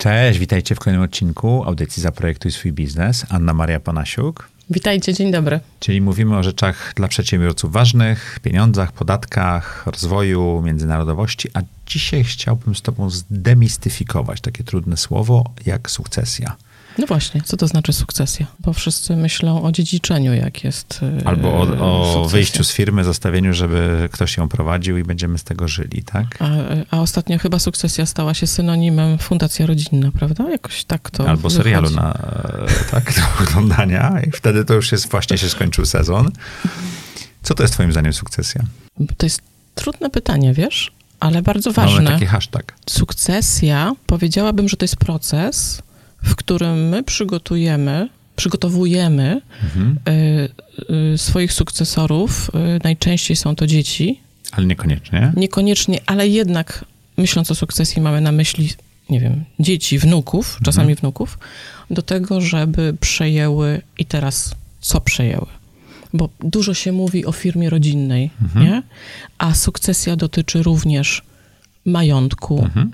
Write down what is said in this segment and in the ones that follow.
Cześć, witajcie w kolejnym odcinku audycji Zaprojektuj swój biznes. Anna Maria Panasiuk. Witajcie, dzień dobry. Czyli mówimy o rzeczach dla przedsiębiorców ważnych, pieniądzach, podatkach, rozwoju, międzynarodowości, a dzisiaj chciałbym z tobą zdemistyfikować takie trudne słowo jak sukcesja. No właśnie, co to znaczy sukcesja? Bo wszyscy myślą o dziedziczeniu, jak jest. E, Albo o, o wyjściu z firmy, zostawieniu, żeby ktoś ją prowadził i będziemy z tego żyli, tak? A, a ostatnio chyba sukcesja stała się synonimem fundacja rodzinna, prawda? Jakoś tak to. Albo wychodzi. serialu na tak, do oglądania, i wtedy to już jest właśnie się skończył sezon. Co to jest Twoim zdaniem sukcesja? To jest trudne pytanie, wiesz? Ale bardzo ważne. Mamy taki hashtag. Sukcesja, powiedziałabym, że to jest proces, w którym my przygotujemy, przygotowujemy mhm. y, y, swoich sukcesorów. Y, najczęściej są to dzieci. Ale niekoniecznie. Niekoniecznie, ale jednak myśląc o sukcesji mamy na myśli, nie wiem, dzieci, wnuków, mhm. czasami wnuków, do tego, żeby przejęły i teraz co przejęły? Bo dużo się mówi o firmie rodzinnej, mhm. nie? A sukcesja dotyczy również majątku, mhm.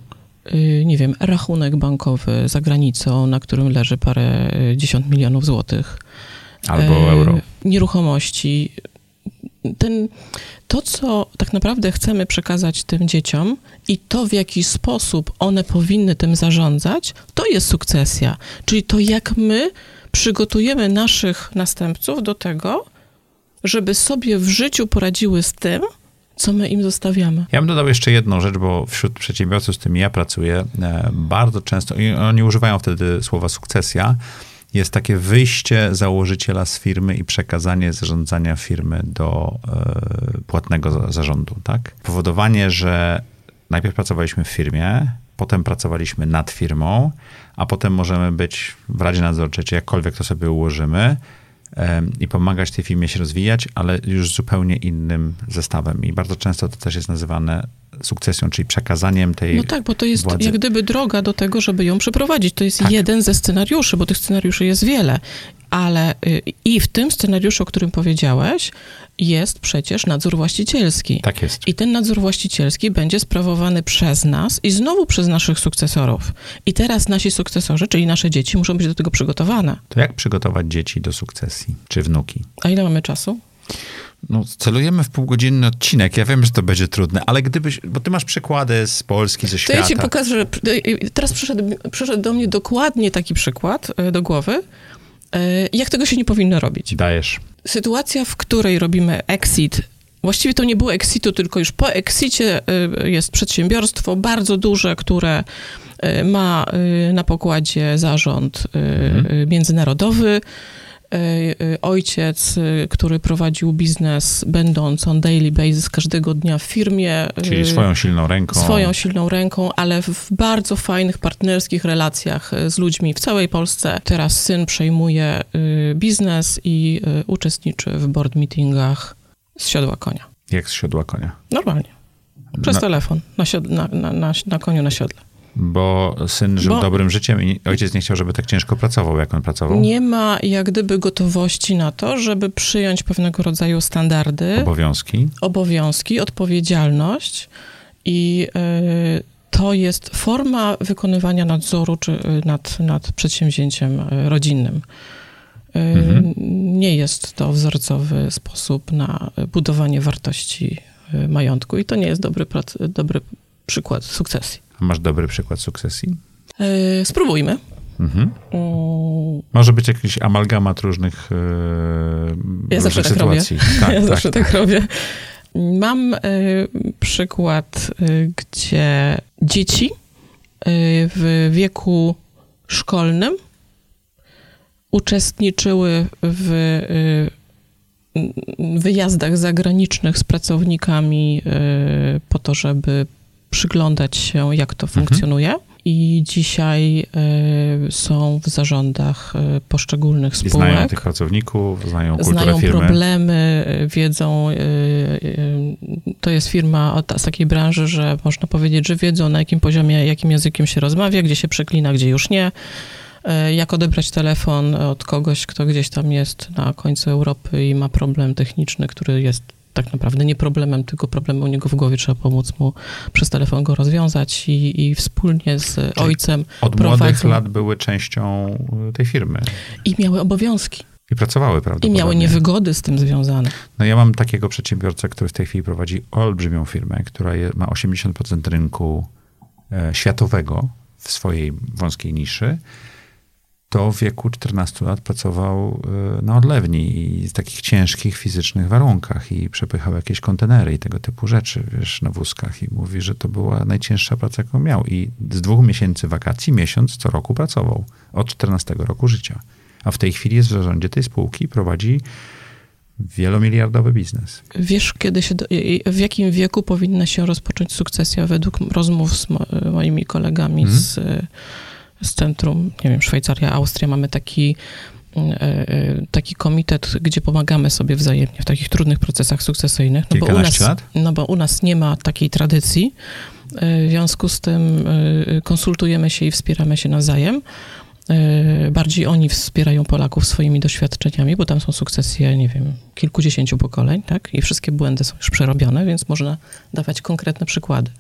Y, nie wiem, rachunek bankowy za granicą, na którym leży parę y, dziesiąt milionów złotych. Albo y, euro. Nieruchomości. Ten, to, co tak naprawdę chcemy przekazać tym dzieciom i to, w jaki sposób one powinny tym zarządzać, to jest sukcesja. Czyli to, jak my przygotujemy naszych następców do tego, żeby sobie w życiu poradziły z tym, co my im zostawiamy. Ja bym dodał jeszcze jedną rzecz, bo wśród przedsiębiorców, z którymi ja pracuję, e, bardzo często, oni używają wtedy słowa sukcesja, jest takie wyjście założyciela z firmy i przekazanie zarządzania firmy do e, płatnego zarządu, tak? Powodowanie, że najpierw pracowaliśmy w firmie, potem pracowaliśmy nad firmą, a potem możemy być w Radzie Nadzorczej, czy jakkolwiek to sobie ułożymy, i pomagać tej firmie się rozwijać, ale już zupełnie innym zestawem. I bardzo często to też jest nazywane sukcesją, czyli przekazaniem tej. No tak, bo to jest władzy. jak gdyby droga do tego, żeby ją przeprowadzić. To jest tak. jeden ze scenariuszy, bo tych scenariuszy jest wiele. Ale y, i w tym scenariuszu, o którym powiedziałeś, jest przecież nadzór właścicielski. Tak jest. I ten nadzór właścicielski będzie sprawowany przez nas i znowu przez naszych sukcesorów. I teraz nasi sukcesorzy, czyli nasze dzieci, muszą być do tego przygotowane. To jak przygotować dzieci do sukcesji, czy wnuki? A ile mamy czasu? No, celujemy w półgodzinny odcinek. Ja wiem, że to będzie trudne, ale gdybyś, bo ty masz przykłady z Polski, ze świata. To ja ci pokażę, teraz przyszedł, przyszedł do mnie dokładnie taki przykład do głowy, jak tego się nie powinno robić. Dajesz. Sytuacja, w której robimy exit, właściwie to nie było exitu, tylko już po exicie e, jest przedsiębiorstwo bardzo duże, które ma na pokładzie zarząd mhm. międzynarodowy, ojciec, e, który prowadził biznes, będąc on daily basis każdego dnia w firmie. Czyli swoją silną ręką. Swoją silną ręką, ale w bardzo fajnych partnerskich relacjach z ludźmi w całej Polsce. Teraz syn przejmuje biznes i uczestniczy w board meetingach z siodła konia. Jak z siodła konia? Normalnie. Przez na... telefon, na, siod... na, na, na, na koniu na siodle. Bo syn żył Bo dobrym życiem i ojciec nie chciał, żeby tak ciężko pracował, jak on pracował? Nie ma jak gdyby gotowości na to, żeby przyjąć pewnego rodzaju standardy. Obowiązki. Obowiązki, odpowiedzialność i y, to jest forma wykonywania nadzoru czy, y, nad, nad przedsięwzięciem y, rodzinnym. Mhm. Nie jest to wzorcowy sposób na budowanie wartości majątku i to nie jest dobry, dobry przykład sukcesji. Masz dobry przykład sukcesji? Yy, spróbujmy. Mhm. Może być jakiś amalgamat różnych, yy, ja różnych tak sytuacji. Tak, ja tak, zawsze tak, tak robię. Mam y, przykład, y, gdzie dzieci y, w wieku szkolnym uczestniczyły w wyjazdach zagranicznych z pracownikami po to, żeby przyglądać się, jak to mhm. funkcjonuje. I dzisiaj y, są w zarządach y, poszczególnych spółek. I znają tych pracowników, znają kulturę znają firmy. problemy, wiedzą. Y, to jest firma z takiej branży, że można powiedzieć, że wiedzą na jakim poziomie, jakim językiem się rozmawia, gdzie się przeklina, gdzie już nie jak odebrać telefon od kogoś, kto gdzieś tam jest na końcu Europy i ma problem techniczny, który jest tak naprawdę nie problemem, tylko problemem u niego w głowie. Trzeba pomóc mu przez telefon go rozwiązać i, i wspólnie z Czyli ojcem Od prowadzą. młodych lat były częścią tej firmy. I miały obowiązki. I pracowały, prawda? I miały niewygody z tym związane. No ja mam takiego przedsiębiorcę, który w tej chwili prowadzi olbrzymią firmę, która ma 80% rynku e, światowego w swojej wąskiej niszy. To w wieku 14 lat pracował e, na odlewni i w takich ciężkich fizycznych warunkach i przepychał jakieś kontenery i tego typu rzeczy, wiesz, na wózkach i mówi, że to była najcięższa praca, jaką miał. I z dwóch miesięcy wakacji miesiąc co roku pracował. Od 14 roku życia a w tej chwili jest w zarządzie tej spółki i prowadzi wielomiliardowy biznes. Wiesz, kiedy się, do, w jakim wieku powinna się rozpocząć sukcesja według rozmów z moimi kolegami mhm. z, z centrum, nie wiem, Szwajcaria, Austria, mamy taki e, e, taki komitet, gdzie pomagamy sobie wzajemnie w takich trudnych procesach sukcesyjnych. No bo, u nas, lat? no bo u nas nie ma takiej tradycji. E, w związku z tym konsultujemy się i wspieramy się nawzajem. Bardziej oni wspierają Polaków swoimi doświadczeniami, bo tam są sukcesje, nie wiem, kilkudziesięciu pokoleń, tak? I wszystkie błędy są już przerobione, więc można dawać konkretne przykłady.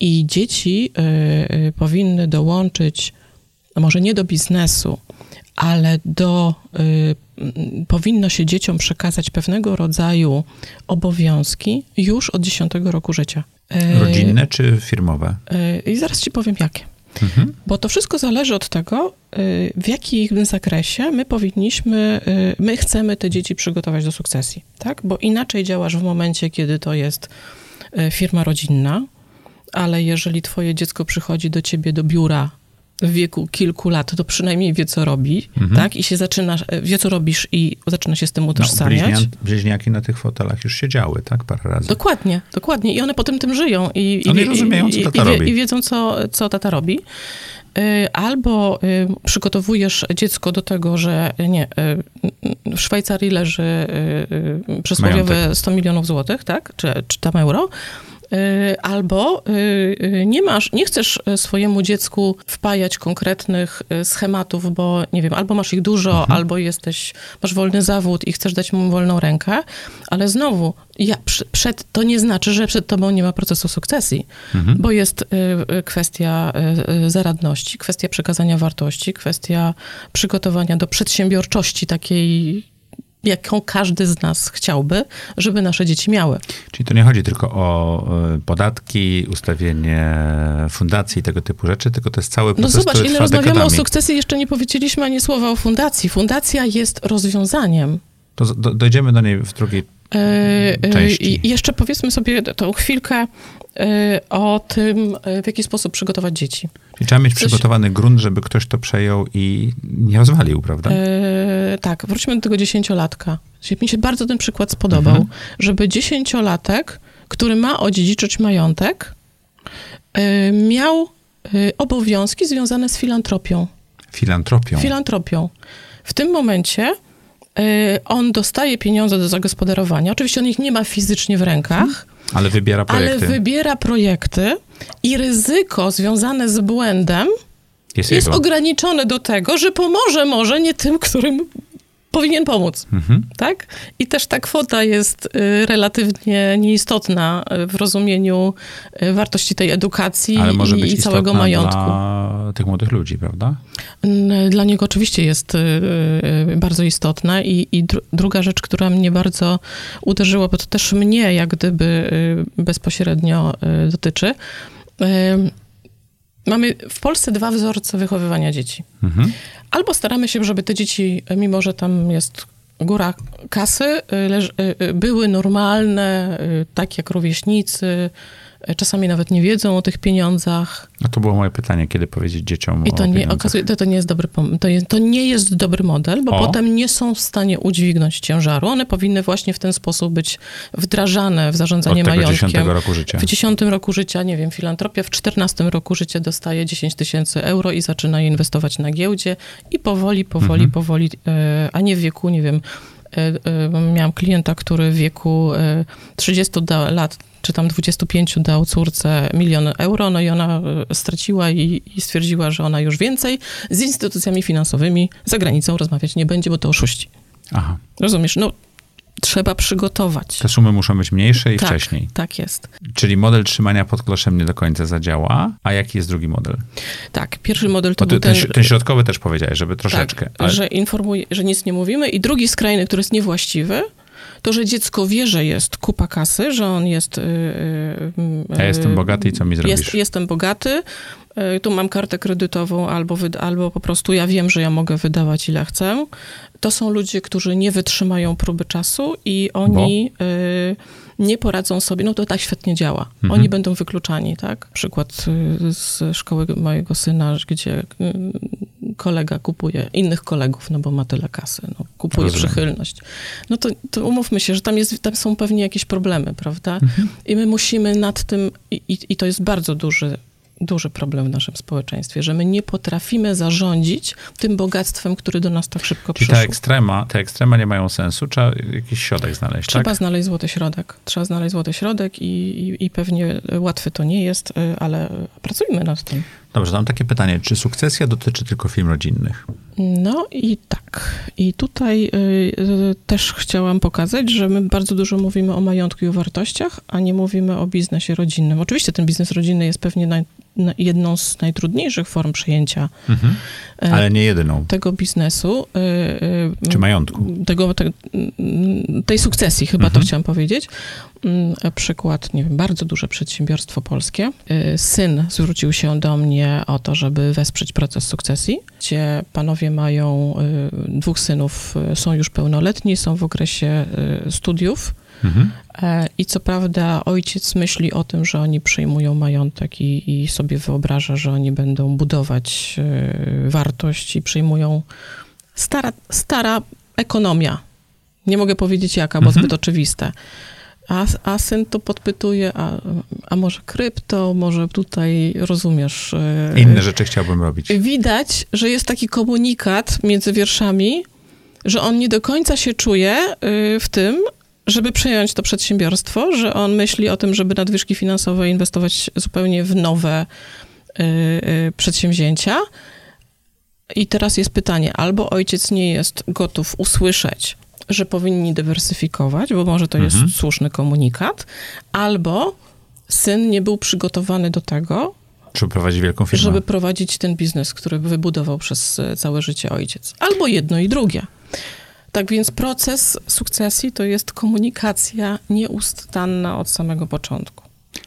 I dzieci y, y, powinny dołączyć, może nie do biznesu, ale do, y, powinno się dzieciom przekazać pewnego rodzaju obowiązki już od 10 roku życia. Rodzinne czy firmowe? I zaraz ci powiem jakie. Mhm. Bo to wszystko zależy od tego, y, w jakim zakresie my powinniśmy, y, my chcemy te dzieci przygotować do sukcesji, tak? Bo inaczej działasz w momencie, kiedy to jest y, firma rodzinna, ale jeżeli twoje dziecko przychodzi do ciebie do biura w wieku kilku lat, to przynajmniej wie, co robi, mhm. tak? I się zaczyna, wie, co robisz i zaczyna się z tym utożsamiać. No, bliźniaki na tych fotelach już siedziały, tak? Parę razy. Dokładnie, dokładnie. I one potem tym żyją. I, one i, rozumieją, co tata i, robi. I wiedzą, co, co tata robi. Y, albo y, przygotowujesz dziecko do tego, że nie, w Szwajcarii leży przysłowiowe 100 milionów złotych, tak? Czy, czy tam euro albo y, y, nie masz, nie chcesz swojemu dziecku wpajać konkretnych schematów, bo nie wiem, albo masz ich dużo, mhm. albo jesteś, masz wolny zawód i chcesz dać mu wolną rękę, ale znowu, ja, przed, to nie znaczy, że przed tobą nie ma procesu sukcesji, mhm. bo jest kwestia zaradności, kwestia przekazania wartości, kwestia przygotowania do przedsiębiorczości takiej jaką każdy z nas chciałby, żeby nasze dzieci miały. Czyli to nie chodzi tylko o e, podatki, ustawienie fundacji i tego typu rzeczy, tylko to jest cały no proces, No zobacz, ile rozmawiamy dekadami. o sukcesji, jeszcze nie powiedzieliśmy ani słowa o fundacji. Fundacja jest rozwiązaniem. To do, dojdziemy do niej w drugiej e, części. I jeszcze powiedzmy sobie tą chwilkę Y, o tym, y, w jaki sposób przygotować dzieci. Czyli trzeba mieć Coś... przygotowany grunt, żeby ktoś to przejął i nie rozwalił, prawda? Yy, tak, wróćmy do tego dziesięciolatka. Mi się bardzo ten przykład spodobał, mhm. żeby dziesięciolatek, który ma odziedziczyć majątek, yy, miał yy, obowiązki związane z filantropią. Filantropią? Filantropią. W tym momencie on dostaje pieniądze do zagospodarowania. Oczywiście on ich nie ma fizycznie w rękach, mhm. Ale wybiera projekty. Ale wybiera projekty i ryzyko związane z błędem jest, jest ograniczone do tego, że pomoże może nie tym, którym powinien pomóc, mhm. tak? I też ta kwota jest y, relatywnie nieistotna y, w rozumieniu y, wartości tej edukacji Ale może być i całego majątku. dla tych młodych ludzi, prawda? Dla niego oczywiście jest bardzo istotna i, i druga rzecz, która mnie bardzo uderzyła, bo to też mnie jak gdyby bezpośrednio dotyczy, Mamy w Polsce dwa wzorce wychowywania dzieci. Mhm. Albo staramy się, żeby te dzieci, mimo że tam jest góra kasy, y, y, były normalne, y, tak jak rówieśnicy, czasami nawet nie wiedzą o tych pieniądzach. A to było moje pytanie, kiedy powiedzieć dzieciom I to o nie, okazuje, to, to nie jest dobry to, jest, to nie jest dobry model, bo o. potem nie są w stanie udźwignąć ciężaru. One powinny właśnie w ten sposób być wdrażane w zarządzanie Od tego majątkiem. 10 roku życia. W 10 roku życia, nie wiem, filantropia w 14 roku życia dostaje 10 tysięcy euro i zaczyna je inwestować na giełdzie i powoli, powoli, mhm. powoli, e, a nie w wieku, nie wiem, e, e, miałam klienta, który w wieku 30 lat czy tam 25 dał córce milion euro, no i ona e, straciła i, i, stwierdziła, że ona już więcej z instytucjami finansowymi za granicą rozmawiać nie będzie, bo to oszuści. Aha. Rozumiesz? No, trzeba przygotować. Te sumy muszą być mniejsze i tak, wcześniej. Tak jest. Czyli model trzymania pod kloszem nie do końca zadziała. A jaki jest drugi model? Tak, pierwszy model to ty, ten, ten, ten środkowy też powiedziałeś, żeby troszeczkę. tak, ale- że informuje, że nic nie mówimy. I drugi skrajny, który jest niewłaściwy, to, że dziecko wie, że jest kupa kasy, że on jest... Yy, yy, Ja jestem bogaty i co mi zrobisz? Jest, jestem bogaty, tu mam kartę kredytową, albo, albo po prostu ja wiem, że ja mogę wydawać ile chcę. To są ludzie, którzy nie wytrzymają próby czasu i oni yy, nie poradzą sobie. No to tak świetnie działa. Mhm. Oni będą wykluczani, tak? Przykład yy, z szkoły mojego syna, gdzie yy, kolega kupuje innych kolegów, no bo ma tyle kasy, no, kupuje Rozumiem. przychylność. No to, to umówmy się, że tam, jest, tam są pewnie jakieś problemy, prawda? Mhm. I my musimy nad tym, i, i, i to jest bardzo duży, duży problem w naszym społeczeństwie, że my nie potrafimy zarządzić tym bogactwem, które do nas tak szybko Czyli przyszło. ta ekstrema, te ekstrema nie mają sensu, trzeba jakiś środek znaleźć, Trzeba tak? znaleźć złoty środek. Trzeba znaleźć złoty środek i, i, i pewnie łatwy to nie jest, y, ale pracujmy nad tym. Dobrze, mam takie pytanie. Czy sukcesja dotyczy tylko firm rodzinnych? No i tak. I tutaj y, y, też chciałam pokazać, że my bardzo dużo mówimy o majątku i o wartościach, a nie mówimy o biznesie rodzinnym. Oczywiście ten biznes rodzinny jest pewnie naj, na, jedną z najtrudniejszych form przejęcia Mhm. e, Ale nie jedyną. tego biznesu. y, y, Czy majątku? tego, te, tej sukcesji, chyba Mhm. to chciałam powiedzieć. Mm, Przykład, nie wiem, bardzo duże przedsiębiorstwo polskie. Y, Syn zwrócił się do mnie o to, żeby wesprzeć proces sukcesji, gdzie panowie mają, y, dwóch synów y, są już pełnoletni, są w okresie studiów. Mhm. E, I co prawda ojciec myśli o tym, że oni przejmują majątek i, i sobie wyobraża, że oni będą budować wartość i przejmują stara, stara ekonomia. Nie mogę powiedzieć jaka, bo Mhm. zbyt oczywiste. A, a syn to podpytuje, a, a może krypto, może tutaj, rozumiesz... e, Inne rzeczy chciałbym robić. Widać, że jest taki komunikat między wierszami, że on nie do końca się czuje y, w tym, żeby przejąć to przedsiębiorstwo, że on myśli o tym, żeby nadwyżki finansowe inwestować zupełnie w nowe y, przedsięwzięcia. I teraz jest pytanie, albo ojciec nie jest gotów usłyszeć, że powinni dywersyfikować, bo może to Mhm. jest słuszny komunikat, albo syn nie był przygotowany do tego, Czy prowadzi wielką firmę? żeby prowadzić ten biznes, który wybudował przez e, całe życie ojciec. Albo jedno i drugie. Tak więc proces sukcesji to jest komunikacja nieustanna od samego początku.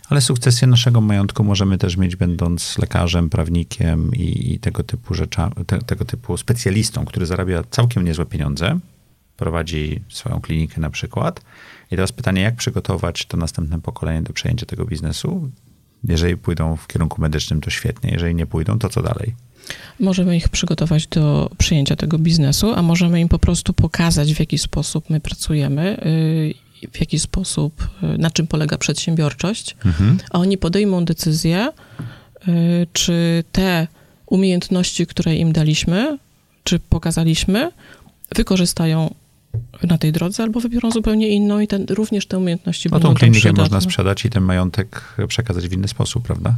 Ale sukcesję naszego majątku możemy też mieć będąc lekarzem, prawnikiem i, i tego typu rzeczami, te, tego typu specjalistą, który zarabia całkiem niezłe pieniądze, prowadzi swoją klinikę na przykład. I teraz pytanie, jak przygotować to następne pokolenie do przejęcia tego biznesu? Jeżeli pójdą w kierunku medycznym, to świetnie. Jeżeli nie pójdą, to co dalej? Możemy ich przygotować do przyjęcia tego biznesu, a możemy im po prostu pokazać, w jaki sposób my pracujemy, y, w jaki sposób, y, na czym polega przedsiębiorczość, Mhm. a oni podejmą decyzję, y, czy te umiejętności, które im daliśmy, czy pokazaliśmy, wykorzystają na tej drodze, albo wybiorą zupełnie inną i ten, również te umiejętności No będą tą klinikę przydatne. można sprzedać i ten majątek przekazać w inny sposób, prawda?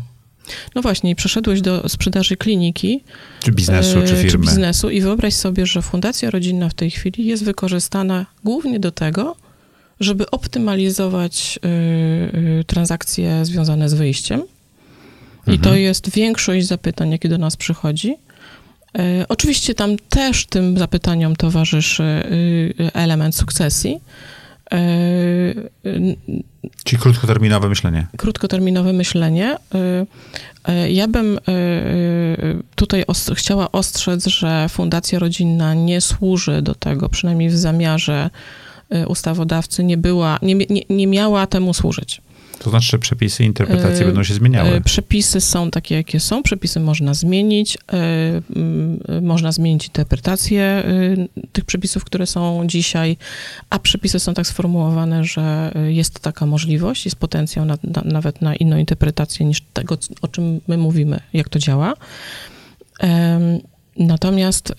No właśnie, i przeszedłeś do sprzedaży kliniki, Czy biznesu, e, czy firmy. biznesu i wyobraź sobie, że fundacja rodzinna w tej chwili jest wykorzystana głównie do tego, żeby optymalizować y, y, transakcje związane z wyjściem. I Mhm. to jest większość zapytań, jakie do nas przychodzi. E, Oczywiście tam też tym zapytaniom towarzyszy y, element sukcesji. E, y, Czyli krótkoterminowe myślenie. krótkoterminowe myślenie. Y, y, Ja bym y, y, tutaj os- chciała ostrzec, że Fundacja Rodzinna nie służy do tego, przynajmniej w zamiarze y, ustawodawcy nie była, nie, nie, nie miała temu służyć. To znaczy, że przepisy i interpretacje E, będą się zmieniały. Y, Przepisy są takie, jakie są. Przepisy można zmienić. y, Można zmienić interpretację tych przepisów, które są dzisiaj, a przepisy są tak sformułowane, że jest taka możliwość, jest potencjał na, na, nawet na inną interpretację niż tego, o czym my mówimy, jak to działa. Natomiast y,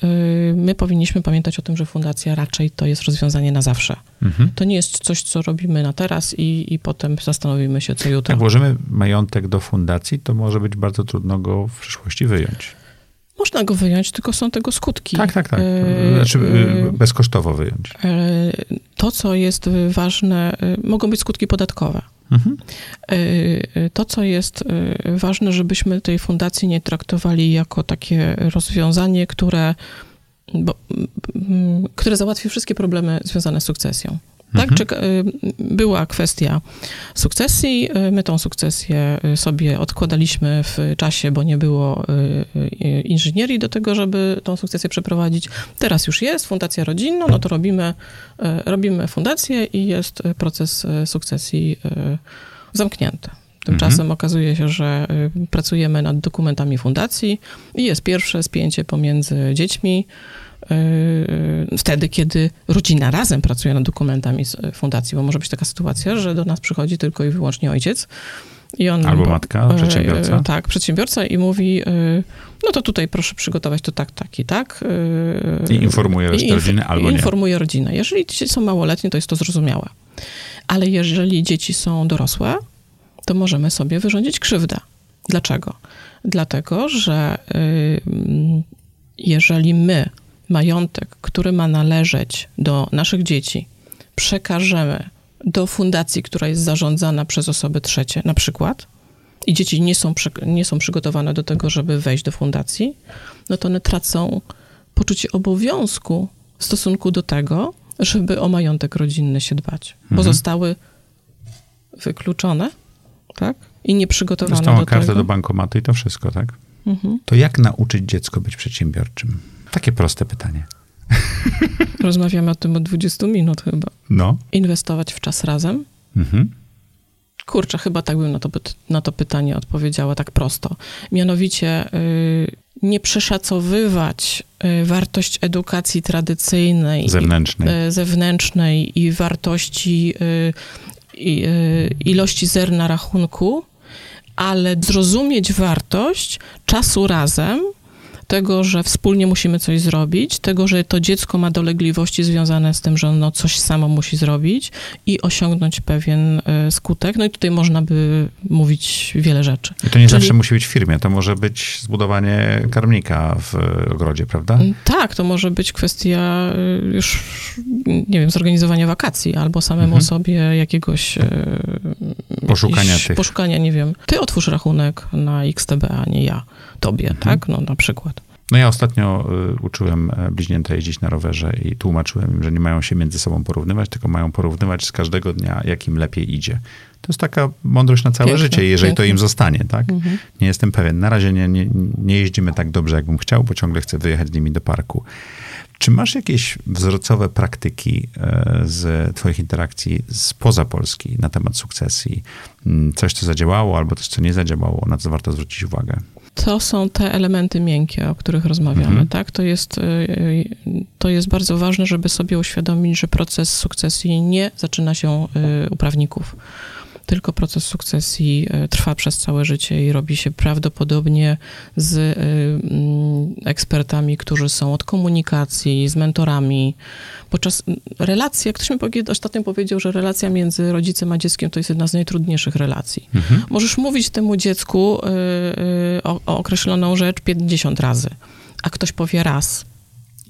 my powinniśmy pamiętać o tym, że fundacja raczej to jest rozwiązanie na zawsze. Mhm. To nie jest coś, co robimy na teraz i, i potem zastanowimy się, co jutro. Jak włożymy majątek do fundacji, to może być bardzo trudno go w przyszłości wyjąć. Można go wyjąć, tylko są tego skutki. Tak, tak, tak. E, Znaczy e, bezkosztowo wyjąć. To, co jest ważne, mogą być skutki podatkowe. Mhm. E, e, To, co jest e, ważne, żebyśmy tej fundacji nie traktowali jako takie rozwiązanie, które, bo, które załatwi wszystkie problemy związane z sukcesją. Tak, Mhm. czy, była kwestia sukcesji. e, My tą sukcesję e, sobie odkładaliśmy w czasie, bo nie było e, inżynierii do tego, żeby tą sukcesję przeprowadzić. Teraz już jest fundacja rodzinna, no to robimy, robimy fundację i jest proces sukcesji zamknięty. Tymczasem okazuje się, że y, pracujemy nad dokumentami fundacji i jest pierwsze spięcie pomiędzy dziećmi. y, Wtedy, kiedy rodzina razem pracuje nad dokumentami z y, fundacji, bo może być taka sytuacja, że do nas przychodzi tylko i wyłącznie ojciec. I on, Albo matka, y, przedsiębiorca. y, Tak, przedsiębiorca i mówi, y, no to tutaj proszę przygotować to tak, tak i tak. y, I informuje resztę inf- rodziny, albo nie. informuje rodzinę. Jeżeli dzieci są małoletnie, to jest to zrozumiałe. Ale jeżeli dzieci są dorosłe, to możemy sobie wyrządzić krzywdę. Dlaczego? Dlatego, że y, jeżeli my majątek, który ma należeć do naszych dzieci, przekażemy do fundacji, która jest zarządzana przez osoby trzecie, na przykład, i dzieci nie są, nie są przygotowane do tego, żeby wejść do fundacji, no to one tracą poczucie obowiązku w stosunku do tego, żeby o majątek rodzinny się dbać, Mhm. zostały wykluczone, tak? I nie przygotowane Dostała do kartę tego. do bankomatu i to wszystko, tak? Mhm. To jak nauczyć dziecko być przedsiębiorczym? Takie proste pytanie. Rozmawiamy o tym od 20 minut chyba. No. Inwestować w czas razem. Mhm. Kurczę, chyba tak bym na to, na to pytanie odpowiedziała tak prosto. Mianowicie y, nie przeszacowywać y, wartość edukacji tradycyjnej, Zewnętrznej. y, zewnętrznej i wartości i, y, ilości zer na rachunku, ale zrozumieć wartość czasu razem, tego, że wspólnie musimy coś zrobić, tego, że to dziecko ma dolegliwości związane z tym, że ono coś samo musi zrobić i osiągnąć pewien y, skutek. No i tutaj można by mówić wiele rzeczy. I to nie Czyli- zawsze musi być w firmie, to może być zbudowanie karmnika w ogrodzie, prawda? Tak, to może być kwestia y, już, nie wiem, zorganizowania wakacji albo samemu Mhm. sobie jakiegoś... Poszukania tych. Poszukania, nie wiem. Ty otwórz rachunek na XTB, a nie ja. Tobie, Mhm. tak? No na przykład. No ja ostatnio y, uczyłem e, bliźnięta jeździć na rowerze i tłumaczyłem im, że nie mają się między sobą porównywać, tylko mają porównywać z każdego dnia, jak im lepiej idzie. To jest taka mądrość na całe Piękne, życie, jeżeli to piękne. im zostanie, tak? Mhm. Nie jestem pewien. Na razie nie, nie, nie jeździmy tak dobrze, jakbym chciał, bo ciągle chcę wyjechać z nimi do parku. Czy masz jakieś wzorcowe praktyki e, z twoich interakcji spoza Polski na temat sukcesji? Mm, Coś, co zadziałało, albo coś, co nie zadziałało, na co warto zwrócić uwagę? To są te elementy miękkie, o których rozmawiamy, Mhm. tak? To jest, y, y, to jest bardzo ważne, żeby sobie uświadomić, że proces sukcesji nie zaczyna się y, u prawników. Tylko proces sukcesji y, trwa przez całe życie i robi się prawdopodobnie z y, mm, ekspertami, którzy są od komunikacji, z mentorami. Podczas relacji, jak ktoś mi ostatnio powiedział, że relacja między rodzicem a dzieckiem to jest jedna z najtrudniejszych relacji. Mhm. Możesz mówić temu dziecku y, o, o określoną rzecz 50 razy, a ktoś powie raz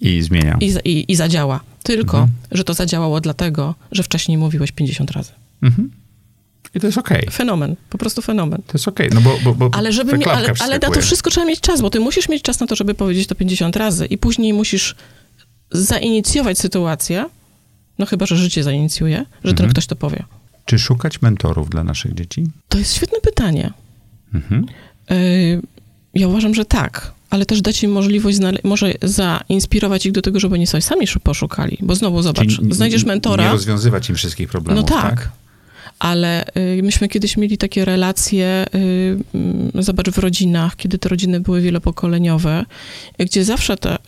I zmienia. i, i, i zadziała. Tylko, Mhm. że to zadziałało dlatego, że wcześniej mówiłeś 50 razy. Mhm. I to jest okej. Fenomen, po prostu fenomen. To jest okej, no bo, bo, bo Ale, żeby mi, ale, ale na to wszystko trzeba mieć czas, bo ty musisz mieć czas na to, żeby powiedzieć to 50 razy i później musisz zainicjować sytuację, no chyba, że życie zainicjuje, że ten Mhm. ktoś to powie. Czy szukać mentorów dla naszych dzieci? To jest świetne pytanie. Mhm. Y, Ja uważam, że tak, ale też dać im możliwość, może zainspirować ich do tego, żeby oni sobie sami sz- poszukali. Bo znowu zobacz, Czyli znajdziesz mentora. Nie rozwiązywać im wszystkich problemów, no tak. Ale y, myśmy kiedyś mieli takie relacje, y, mm, zobacz, w rodzinach, kiedy te rodziny były wielopokoleniowe, gdzie zawsze te, y,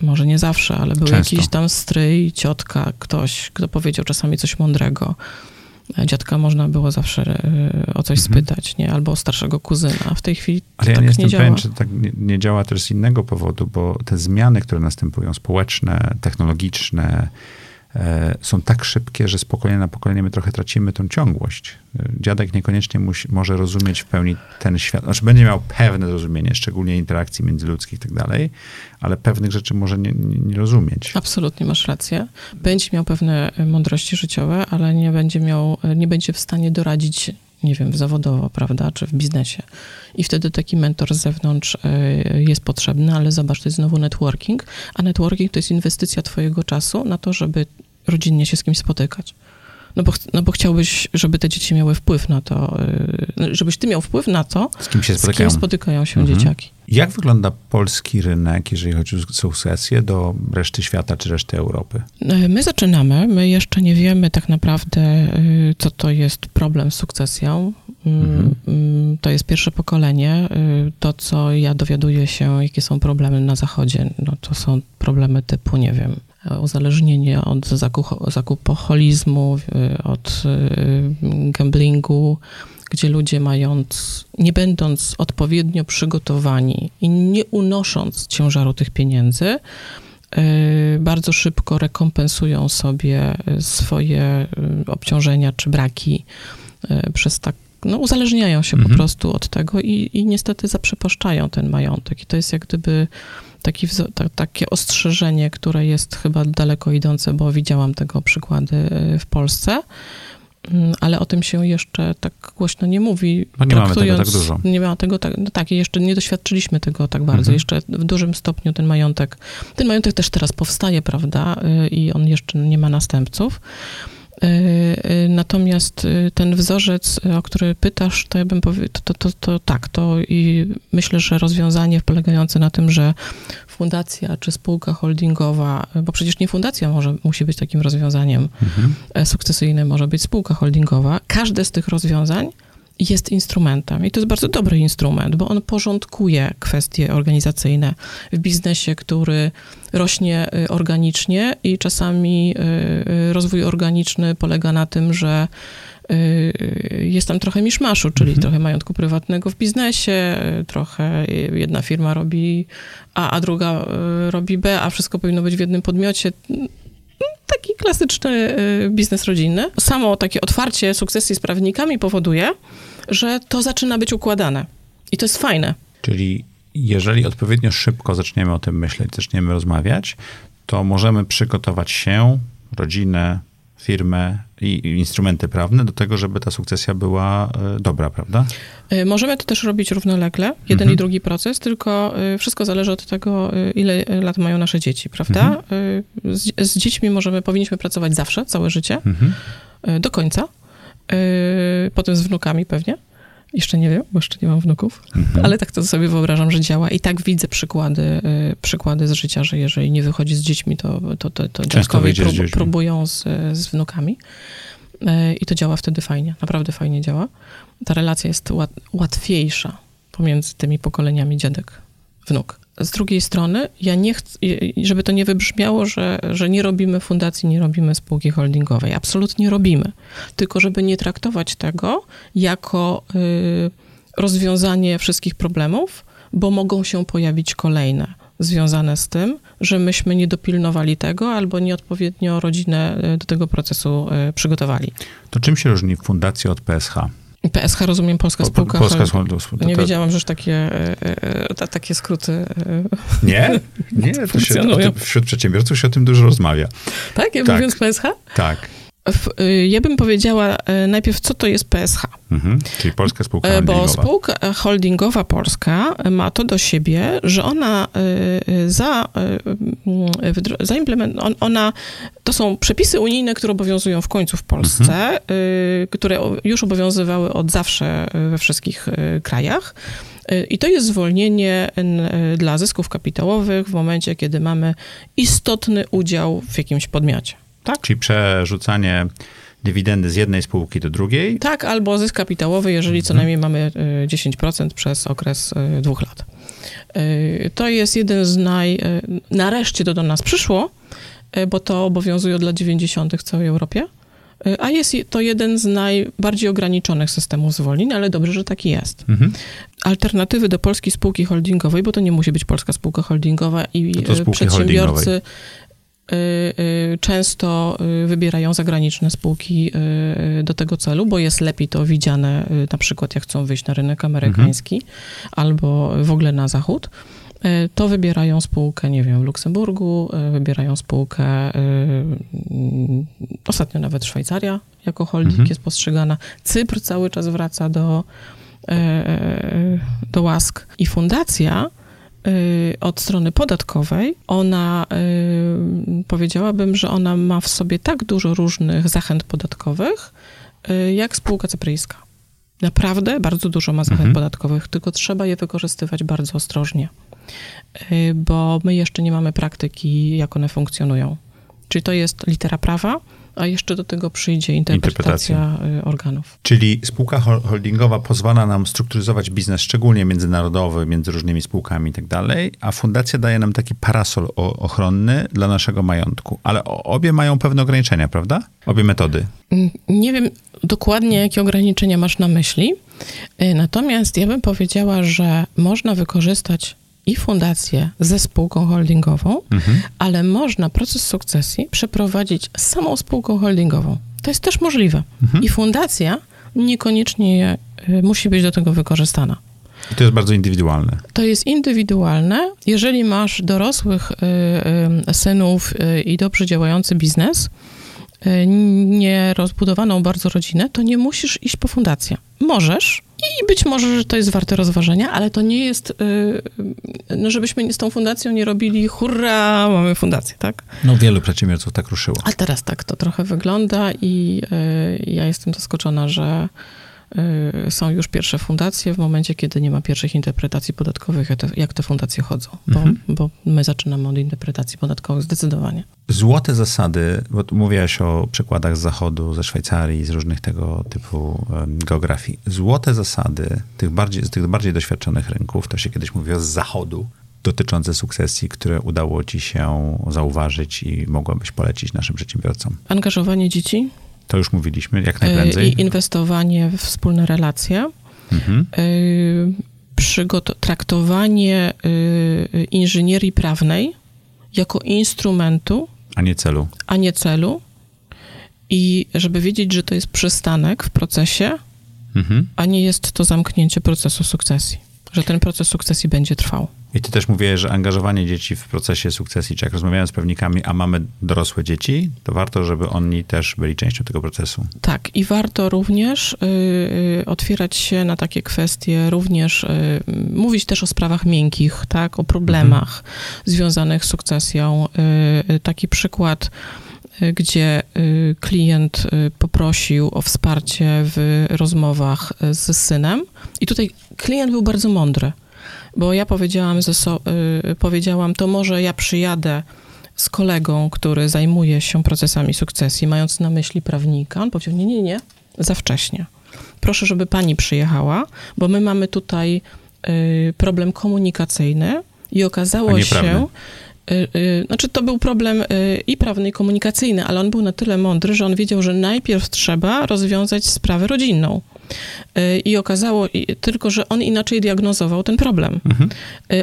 może nie zawsze, ale był Często. jakiś tam stryj, ciotka, ktoś, kto powiedział czasami coś mądrego. Dziadka można było zawsze o coś Mhm. spytać, nie? Albo o starszego kuzyna. W tej chwili Ale ja tak nie jestem działa. pewien, czy tak nie, nie działa też z innego powodu, bo te zmiany, które następują, społeczne, technologiczne, e, są tak szybkie, że z pokolenia na pokolenie my trochę tracimy tą ciągłość. E, dziadek niekoniecznie musi, może rozumieć w pełni ten świat, znaczy będzie miał pewne zrozumienie, szczególnie interakcji międzyludzkich i tak dalej, ale pewnych rzeczy może nie, nie, rozumieć. Absolutnie masz rację. Będzie miał pewne mądrości życiowe, ale nie będzie miał, nie będzie w stanie doradzić nie wiem, zawodowo, prawda, czy w biznesie. I wtedy taki mentor z zewnątrz e, jest potrzebny, ale zobacz, to jest znowu networking, a networking to jest inwestycja twojego czasu na to, żeby rodzinnie się z kimś spotykać. No bo, no bo chciałbyś, żeby te dzieci miały wpływ na to, y, żebyś ty miał wpływ na to, z kim się spotykają, kim spotykają się mhm. dzieciaki. Jak wygląda polski rynek, jeżeli chodzi o sukcesję, do reszty świata czy reszty Europy? Y, my zaczynamy. My jeszcze nie wiemy tak naprawdę, y, co to jest problem z sukcesją. Mhm. To jest pierwsze pokolenie. To, co ja dowiaduję się, jakie są problemy na Zachodzie, no to są problemy typu, nie wiem, uzależnienie od zakupoholizmu, y, od y, gamblingu, gdzie ludzie mając, nie będąc odpowiednio przygotowani i nie unosząc ciężaru tych pieniędzy, y, bardzo szybko rekompensują sobie swoje obciążenia czy braki przez tak, no uzależniają się mhm. po prostu od tego i, i niestety zaprzepaszczają ten majątek. I to jest jak gdyby taki, ta, takie ostrzeżenie, które jest chyba daleko idące, bo widziałam tego przykłady e, w Polsce, mm, ale o tym się jeszcze tak głośno nie mówi. Bo nie mamy tego tak dużo. Nie ma tego tak, no tak, jeszcze nie doświadczyliśmy tego tak bardzo. Mhm. Jeszcze w dużym stopniu ten majątek, ten majątek też teraz powstaje, prawda, e, i on jeszcze nie ma następców. E, e, natomiast e, ten wzorzec, o który pytasz, to ja bym powiedział, to, to, to, tak, to i myślę, że rozwiązanie polegające na tym, że fundacja czy spółka holdingowa, bo przecież nie fundacja może, musi być takim rozwiązaniem mhm. sukcesyjnym, może być spółka holdingowa. Każde z tych rozwiązań jest instrumentem i to jest bardzo dobry instrument, bo on porządkuje kwestie organizacyjne w biznesie, który rośnie y, organicznie i czasami y, y, rozwój organiczny polega na tym, że jest tam trochę miszmaszu, czyli mhm. trochę majątku prywatnego w biznesie, trochę jedna firma robi A, a druga robi B, a wszystko powinno być w jednym podmiocie taki klasyczny y, biznes rodzinny. Samo takie otwarcie sukcesji z prawnikami powoduje, że to zaczyna być układane. I to jest fajne. Czyli jeżeli odpowiednio szybko zaczniemy o tym myśleć, zaczniemy rozmawiać, to możemy przygotować się, rodzinę, firmę i instrumenty prawne do tego, żeby ta sukcesja była e, dobra, prawda? E, możemy to też robić równolegle, jeden mhm. i drugi proces, tylko e, wszystko zależy od tego, ile lat mają nasze dzieci, prawda? Mhm. Z, z, dziećmi możemy, powinniśmy pracować zawsze, całe życie, mhm. do końca. Potem z wnukami pewnie. Jeszcze nie wiem, bo jeszcze nie mam wnuków, mhm. ale tak to sobie wyobrażam, że działa. I tak widzę przykłady, y, przykłady z życia, że jeżeli nie wychodzi z dziećmi, to, to, to, to dziadkowie prób, z próbują z, z wnukami. Y, I to działa wtedy fajnie, naprawdę fajnie działa. Ta relacja jest łat, łatwiejsza pomiędzy tymi pokoleniami dziadek, wnuk. Z drugiej strony, ja nie chcę, żeby to nie wybrzmiało, że, że nie robimy fundacji, nie robimy spółki holdingowej. Absolutnie robimy. Tylko, żeby nie traktować tego jako y, rozwiązanie wszystkich problemów, bo mogą się pojawić kolejne związane z tym, że myśmy nie dopilnowali tego albo nieodpowiednio rodzinę y, do tego procesu y, przygotowali. To czym się różni fundacja od PSH? PSH rozumiem Polska Spółka. Polska Spółka. Nie wiedziałam, że już takie, e, e, takie skróty. E, nie, nie, to się, wśród przedsiębiorców się o tym dużo rozmawia. Tak, ja tak. mówiąc PSH? Tak. Y, ja bym powiedziała y, najpierw, co to jest PSH. Mhm, czyli Polska Spółka Holdingowa. Bo spółka holdingowa polska ma to do siebie, że ona y, za, za implement, ona, to są przepisy unijne, które obowiązują w końcu w Polsce, mhm. które już obowiązywały od zawsze we wszystkich krajach. I to jest zwolnienie dla zysków kapitałowych w momencie, kiedy mamy istotny udział w jakimś podmiocie. Tak? Czyli przerzucanie dywidendy z jednej spółki do drugiej? Tak, albo zysk kapitałowy, jeżeli co mhm. najmniej mamy 10% y, przez okres y, dwóch lat. Y, to jest jeden z naj... Nareszcie to do nas przyszło, bo to obowiązuje od lat 90. w całej Europie, a jest to jeden z najbardziej ograniczonych systemów zwolnień, ale dobrze, że taki jest. Mhm. Alternatywy do polskiej spółki holdingowej, bo to nie musi być polska spółka holdingowa i przedsiębiorcy y, często y, wybierają zagraniczne spółki y, do tego celu, bo jest lepiej to widziane, na przykład jak chcą wyjść na rynek amerykański mhm. albo w ogóle na zachód to wybierają spółkę, nie wiem, w Luksemburgu, wybierają spółkę, ostatnio nawet Szwajcaria jako holding mhm. jest postrzegana. Cypr cały czas wraca do, do łask i fundacja Y, od strony podatkowej, ona y, powiedziałabym, że ona ma w sobie tak dużo różnych zachęt podatkowych, y, jak spółka cypryjska. Naprawdę bardzo dużo ma zachęt mhm. podatkowych, tylko trzeba je wykorzystywać bardzo ostrożnie, bo my jeszcze nie mamy praktyki, jak one funkcjonują. Czyli to jest litera prawa, a jeszcze do tego przyjdzie interpretacja, interpretacja. Y, organów. Czyli spółka holdingowa pozwala nam strukturyzować biznes, szczególnie międzynarodowy, między różnymi spółkami i tak dalej, a fundacja daje nam taki parasol ochronny dla naszego majątku. Ale obie mają pewne ograniczenia, prawda? Obie metody. Mm, nie wiem dokładnie, jakie ograniczenia masz na myśli, y, natomiast ja bym powiedziała, że można wykorzystać i fundację ze spółką holdingową, mhm. ale można proces sukcesji przeprowadzić samą spółką holdingową. To jest też możliwe. Mhm. I fundacja niekoniecznie y, musi być do tego wykorzystana. I to jest bardzo indywidualne. To jest indywidualne. Jeżeli masz dorosłych y, y, synów i dobrze działający biznes, nierozbudowaną bardzo rodzinę, to nie musisz iść po fundację. Możesz, i być może, że to jest warte rozważenia, ale to nie jest, yy, no żebyśmy z tą fundacją nie robili hurra, mamy fundację, tak? No wielu przedsiębiorców tak ruszyło. A teraz tak to trochę wygląda i yy, ja jestem zaskoczona, że Y, są już pierwsze fundacje w momencie, kiedy nie ma pierwszych interpretacji podatkowych, jak te, jak te fundacje chodzą, bo, mhm. bo, my zaczynamy od interpretacji podatkowych zdecydowanie. Złote zasady, bo mówiłaś o przykładach z Zachodu, ze Szwajcarii, z różnych tego typu geografii. Złote zasady tych bardziej, z tych bardziej doświadczonych rynków, to się kiedyś mówiło z Zachodu, dotyczące sukcesji, które udało ci się zauważyć i mogłabyś polecić naszym przedsiębiorcom? Angażowanie dzieci, to już mówiliśmy, jak najprędzej. I inwestowanie w wspólne relacje. Mhm. Przygot- traktowanie y, inżynierii prawnej jako instrumentu, a nie celu. A nie celu. I żeby wiedzieć, że to jest przystanek w procesie, mhm. a nie jest to zamknięcie procesu sukcesji. Że ten proces sukcesji będzie trwał. I ty też mówiłeś, że angażowanie dzieci w procesie sukcesji, czy jak rozmawiałem z pewnikami, a mamy dorosłe dzieci, to warto, żeby oni też byli częścią tego procesu. Tak, i warto również y, y otwierać się na takie kwestie, również y, mówić też o sprawach miękkich, tak, o problemach mhm. związanych z sukcesją. Y, y taki przykład y, gdzie klient poprosił o wsparcie w rozmowach z synem. I tutaj klient był bardzo mądry bo ja powiedziałam, ze so, y, powiedziałam, to może ja przyjadę z kolegą, który zajmuje się procesami sukcesji, mając na myśli prawnika. On powiedział, nie, nie, nie, za wcześnie. Proszę, żeby pani przyjechała, bo my mamy tutaj y, problem komunikacyjny i okazało się... Y, znaczy, to był problem i prawny, i komunikacyjny, ale on był na tyle mądry, że on wiedział, że najpierw trzeba rozwiązać sprawę rodzinną. I okazało tylko, że on inaczej diagnozował ten problem. Mhm.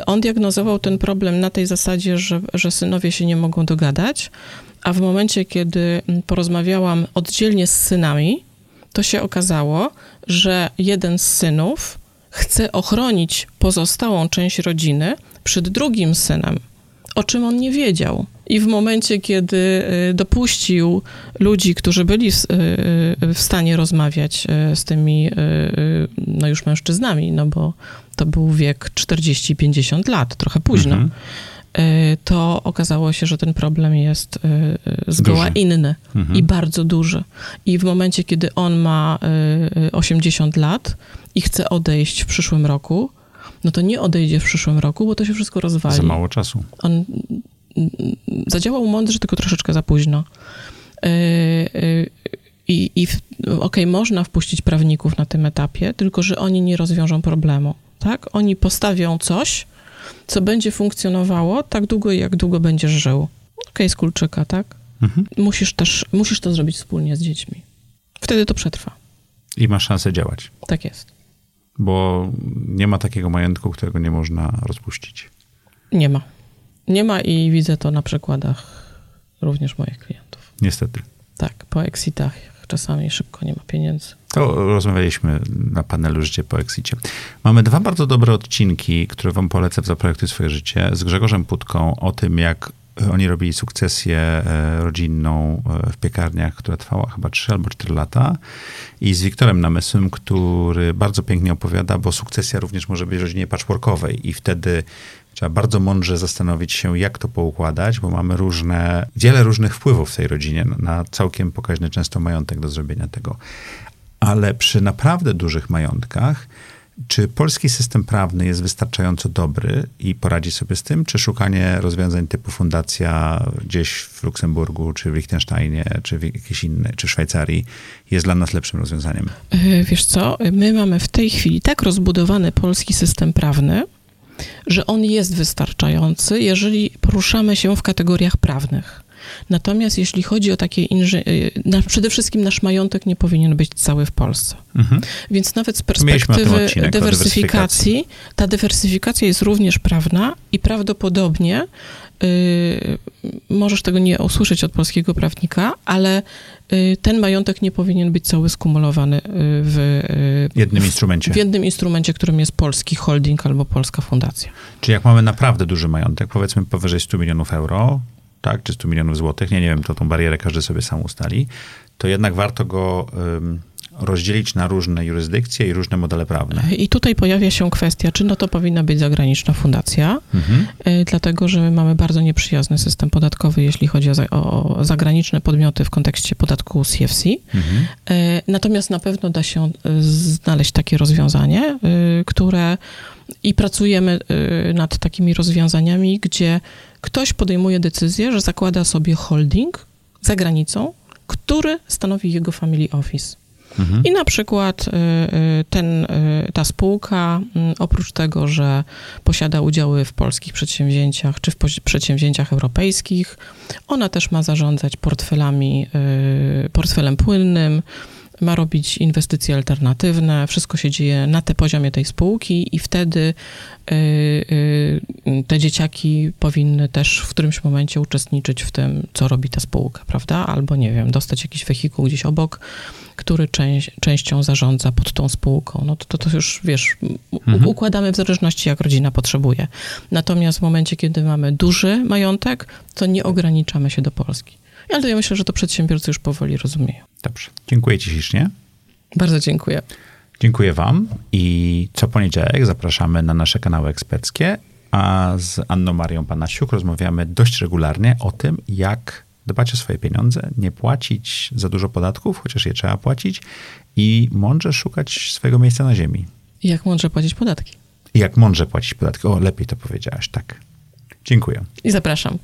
On diagnozował ten problem na tej zasadzie, że, że synowie się nie mogą dogadać, a w momencie, kiedy porozmawiałam oddzielnie z synami, to się okazało, że jeden z synów chce ochronić pozostałą część rodziny przed drugim synem, o czym on nie wiedział. I w momencie, kiedy y, dopuścił ludzi, którzy byli w, y, y, w stanie rozmawiać z tymi, no już mężczyznami, no bo to był wiek 40-50 lat, trochę późno, mhm. to okazało się, że ten problem jest zgoła duży. inny mhm. i bardzo duży. I w momencie, kiedy on ma 80 lat i chce odejść w przyszłym roku, no to nie odejdzie w przyszłym roku, bo to się wszystko rozwali. Za mało czasu. On zadziałał mądrze, tylko troszeczkę za późno. E, e, I, i okej, okay, można wpuścić prawników na tym etapie, tylko że oni nie rozwiążą problemu, tak? Oni postawią coś, co będzie funkcjonowało tak długo, jak długo będziesz żył. Okej, okay, z kulczyka, tak? Mhm. Musisz też, musisz to zrobić wspólnie z dziećmi. Wtedy to przetrwa. I masz szansę działać. Tak jest. Bo nie ma takiego majątku, którego nie można rozpuścić. Nie ma. Nie ma i widzę to na przykładach również moich klientów. Niestety. Tak, po exitach czasami szybko nie ma pieniędzy. To rozmawialiśmy na panelu Życie po Exicie. Mamy dwa bardzo dobre odcinki, które wam polecę w Zaprojektuj swoje życie z Grzegorzem Putką o tym, jak oni robili sukcesję e, rodzinną e, w piekarniach, która trwała chyba 3 albo 4 lata. I z Wiktorem Namysłem, który bardzo pięknie opowiada, bo sukcesja również może być w rodzinie patchworkowej i wtedy trzeba bardzo mądrze zastanowić się, jak to poukładać, bo mamy różne, wiele różnych wpływów w tej rodzinie na całkiem pokaźny często majątek do zrobienia tego. Ale przy naprawdę dużych majątkach czy polski system prawny jest wystarczająco dobry i poradzi sobie z tym, czy szukanie rozwiązań typu fundacja gdzieś w Luksemburgu, czy w Liechtensteinie, czy w jakiejś innej, czy w Szwajcarii jest dla nas lepszym rozwiązaniem? E, wiesz co, my mamy w tej chwili tak rozbudowany polski system prawny, że on jest wystarczający, jeżeli poruszamy się w kategoriach prawnych. Natomiast jeśli chodzi o takie inżynierie, przede wszystkim nasz majątek nie powinien być cały w Polsce. Mhm. Więc nawet z perspektywy dywersyfikacji, ta dywersyfikacja jest również prawna i prawdopodobnie y, możesz tego nie usłyszeć od polskiego prawnika, ale y, ten majątek nie powinien być cały skumulowany y, w jednym instrumencie. W jednym instrumencie, którym jest polski holding albo polska fundacja. Czyli jak mamy naprawdę duży majątek, powiedzmy powyżej 100 milionów euro, tak, czy 100 milionów złotych, nie, nie wiem, to tą barierę każdy sobie sam ustali, to jednak warto go rozdzielić na różne jurysdykcje i różne modele prawne. I tutaj pojawia się kwestia, czy no to powinna być zagraniczna fundacja, mhm. Y, dlatego że my mamy bardzo nieprzyjazny system podatkowy, jeśli chodzi o, o zagraniczne podmioty w kontekście podatku CFC. Mhm. Y, natomiast na pewno da się y, znaleźć takie rozwiązanie, które i pracujemy nad takimi rozwiązaniami, gdzie ktoś podejmuje decyzję, że zakłada sobie holding za granicą, który stanowi jego family office. Mhm. I na przykład y, y, ten, y, ta spółka, mm, oprócz tego, że posiada udziały w polskich przedsięwzięciach czy w przedsięwzięciach europejskich, ona też ma zarządzać portfelami, portfelem płynnym, ma robić inwestycje alternatywne, wszystko się dzieje na te poziomie tej spółki i wtedy y, y, te dzieciaki powinny też w którymś momencie uczestniczyć w tym, co robi ta spółka, prawda? Albo nie wiem, dostać jakiś wehikuł gdzieś obok, który część, częścią zarządza pod tą spółką. No to, to, to już, wiesz, mhm. układamy w zależności, jak rodzina potrzebuje. Natomiast w momencie, kiedy mamy duży majątek, to nie ograniczamy się do Polski. Ale ja myślę, że to przedsiębiorcy już powoli rozumieją. Dobrze. Dziękuję ci ślicznie. Bardzo dziękuję. Dziękuję wam i co poniedziałek zapraszamy na nasze kanały eksperckie, a z Anną Marią Panasiuk rozmawiamy dość regularnie o tym, jak dbać o swoje pieniądze, nie płacić za dużo podatków, chociaż je trzeba płacić i mądrze szukać swojego miejsca na ziemi. I jak mądrze płacić podatki. I jak mądrze płacić podatki. O, lepiej to powiedziałaś, tak. Dziękuję. I zapraszam.